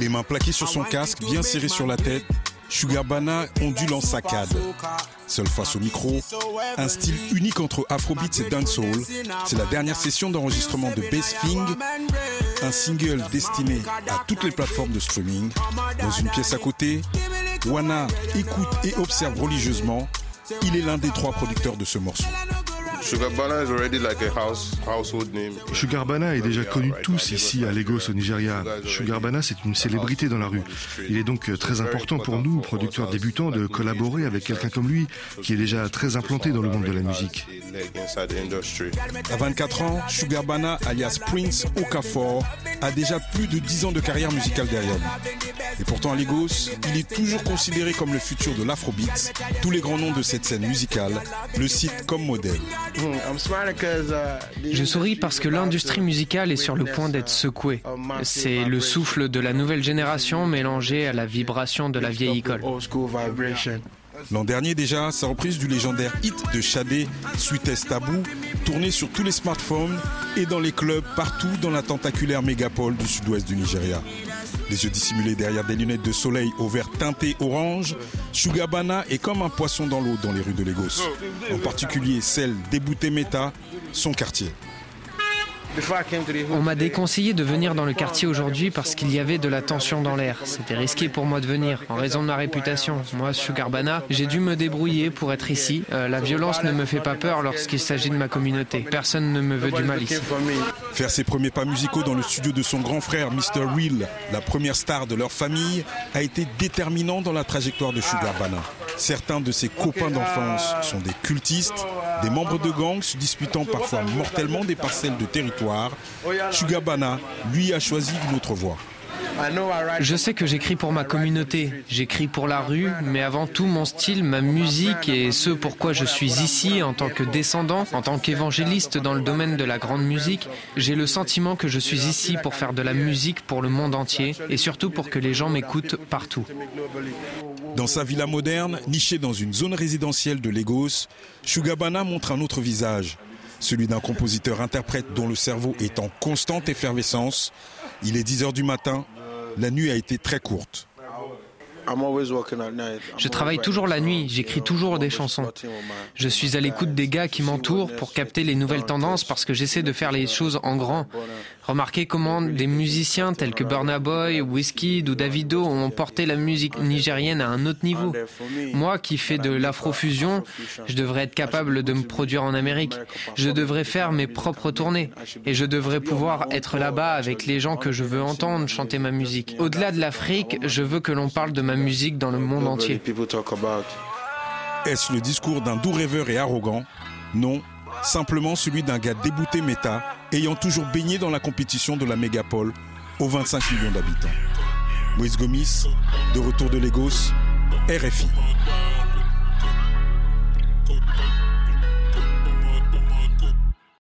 Les mains plaquées sur son casque, bien serrées sur la tête, Sugar Bana ondule en saccade. Seul face au micro, un style unique entre Afrobeats et dancehall. C'est la dernière session d'enregistrement de Bass Thing, un single destiné à toutes les plateformes de streaming. Dans une pièce à côté, Wana écoute et observe religieusement. Il est l'un des trois producteurs de ce morceau. Sugar Bana est déjà connu tous ici à Lagos au Nigeria. Sugar Bana c'est une célébrité dans la rue. Il est donc très important pour nous, producteurs débutants, de collaborer avec quelqu'un comme lui qui est déjà très implanté dans le monde de la musique. À 24 ans, Sugar Bana, alias Prince Okafor, a déjà plus de 10 ans de carrière musicale derrière lui. Et pourtant à Lagos, il est toujours considéré comme le futur de l'afrobeat. Tous les grands noms de cette scène musicale le citent comme modèle. Je souris parce que l'industrie musicale est sur le point d'être secouée. C'est le souffle de la nouvelle génération mélangé à la vibration de la vieille école. L'an dernier déjà, sa reprise du légendaire hit de Shadé, Sweetest Taboo, tournée sur tous les smartphones et dans les clubs partout dans la tentaculaire mégapole du sud-ouest du Nigeria. Les yeux dissimulés derrière des lunettes de soleil au vert teinté orange, Shugabana est comme un poisson dans l'eau dans les rues de Lagos. En particulier celle d'Ebouté Meta, son quartier. On m'a déconseillé de venir dans le quartier aujourd'hui parce qu'il y avait de la tension dans l'air. C'était risqué pour moi de venir, en raison de ma réputation. Moi, Sugarbana, j'ai dû me débrouiller pour être ici. Euh, la violence ne me fait pas peur lorsqu'il s'agit de ma communauté. Personne ne me veut du mal ici. Faire ses premiers pas musicaux dans le studio de son grand frère, Mr. Real, la première star de leur famille, a été déterminant dans la trajectoire de Sugarbana. Certains de ses copains d'enfance sont des cultistes, des membres de gangs se disputant parfois mortellement des parcelles de territoire. Shugabana, lui, a choisi une autre voie. Je sais que j'écris pour ma communauté, j'écris pour la rue, mais avant tout mon style, ma musique et ce pourquoi je suis ici en tant que descendant, en tant qu'évangéliste dans le domaine de la grande musique, j'ai le sentiment que je suis ici pour faire de la musique pour le monde entier et surtout pour que les gens m'écoutent partout. Dans sa villa moderne, nichée dans une zone résidentielle de Lagos, Shugabana montre un autre visage, celui d'un compositeur-interprète dont le cerveau est en constante effervescence. Il est 10 heures du matin, la nuit a été très courte. Je travaille toujours la nuit, j'écris toujours des chansons. Je suis à l'écoute des gars qui m'entourent pour capter les nouvelles tendances parce que j'essaie de faire les choses en grand. Remarquez comment des musiciens tels que Burna Boy, Whiskey ou Davido ont porté la musique nigérienne à un autre niveau. Moi qui fais de l'afrofusion, je devrais être capable de me produire en Amérique. Je devrais faire mes propres tournées et je devrais pouvoir être là-bas avec les gens que je veux entendre chanter ma musique. Au-delà de l'Afrique, je veux que l'on parle de ma musique dans le monde entier. Est-ce le discours d'un doux rêveur et arrogant? Non, simplement celui d'un gars débouté méta, ayant toujours baigné dans la compétition de la mégapole aux 25 millions d'habitants. Moïse Gomis, de retour de Lagos, RFI.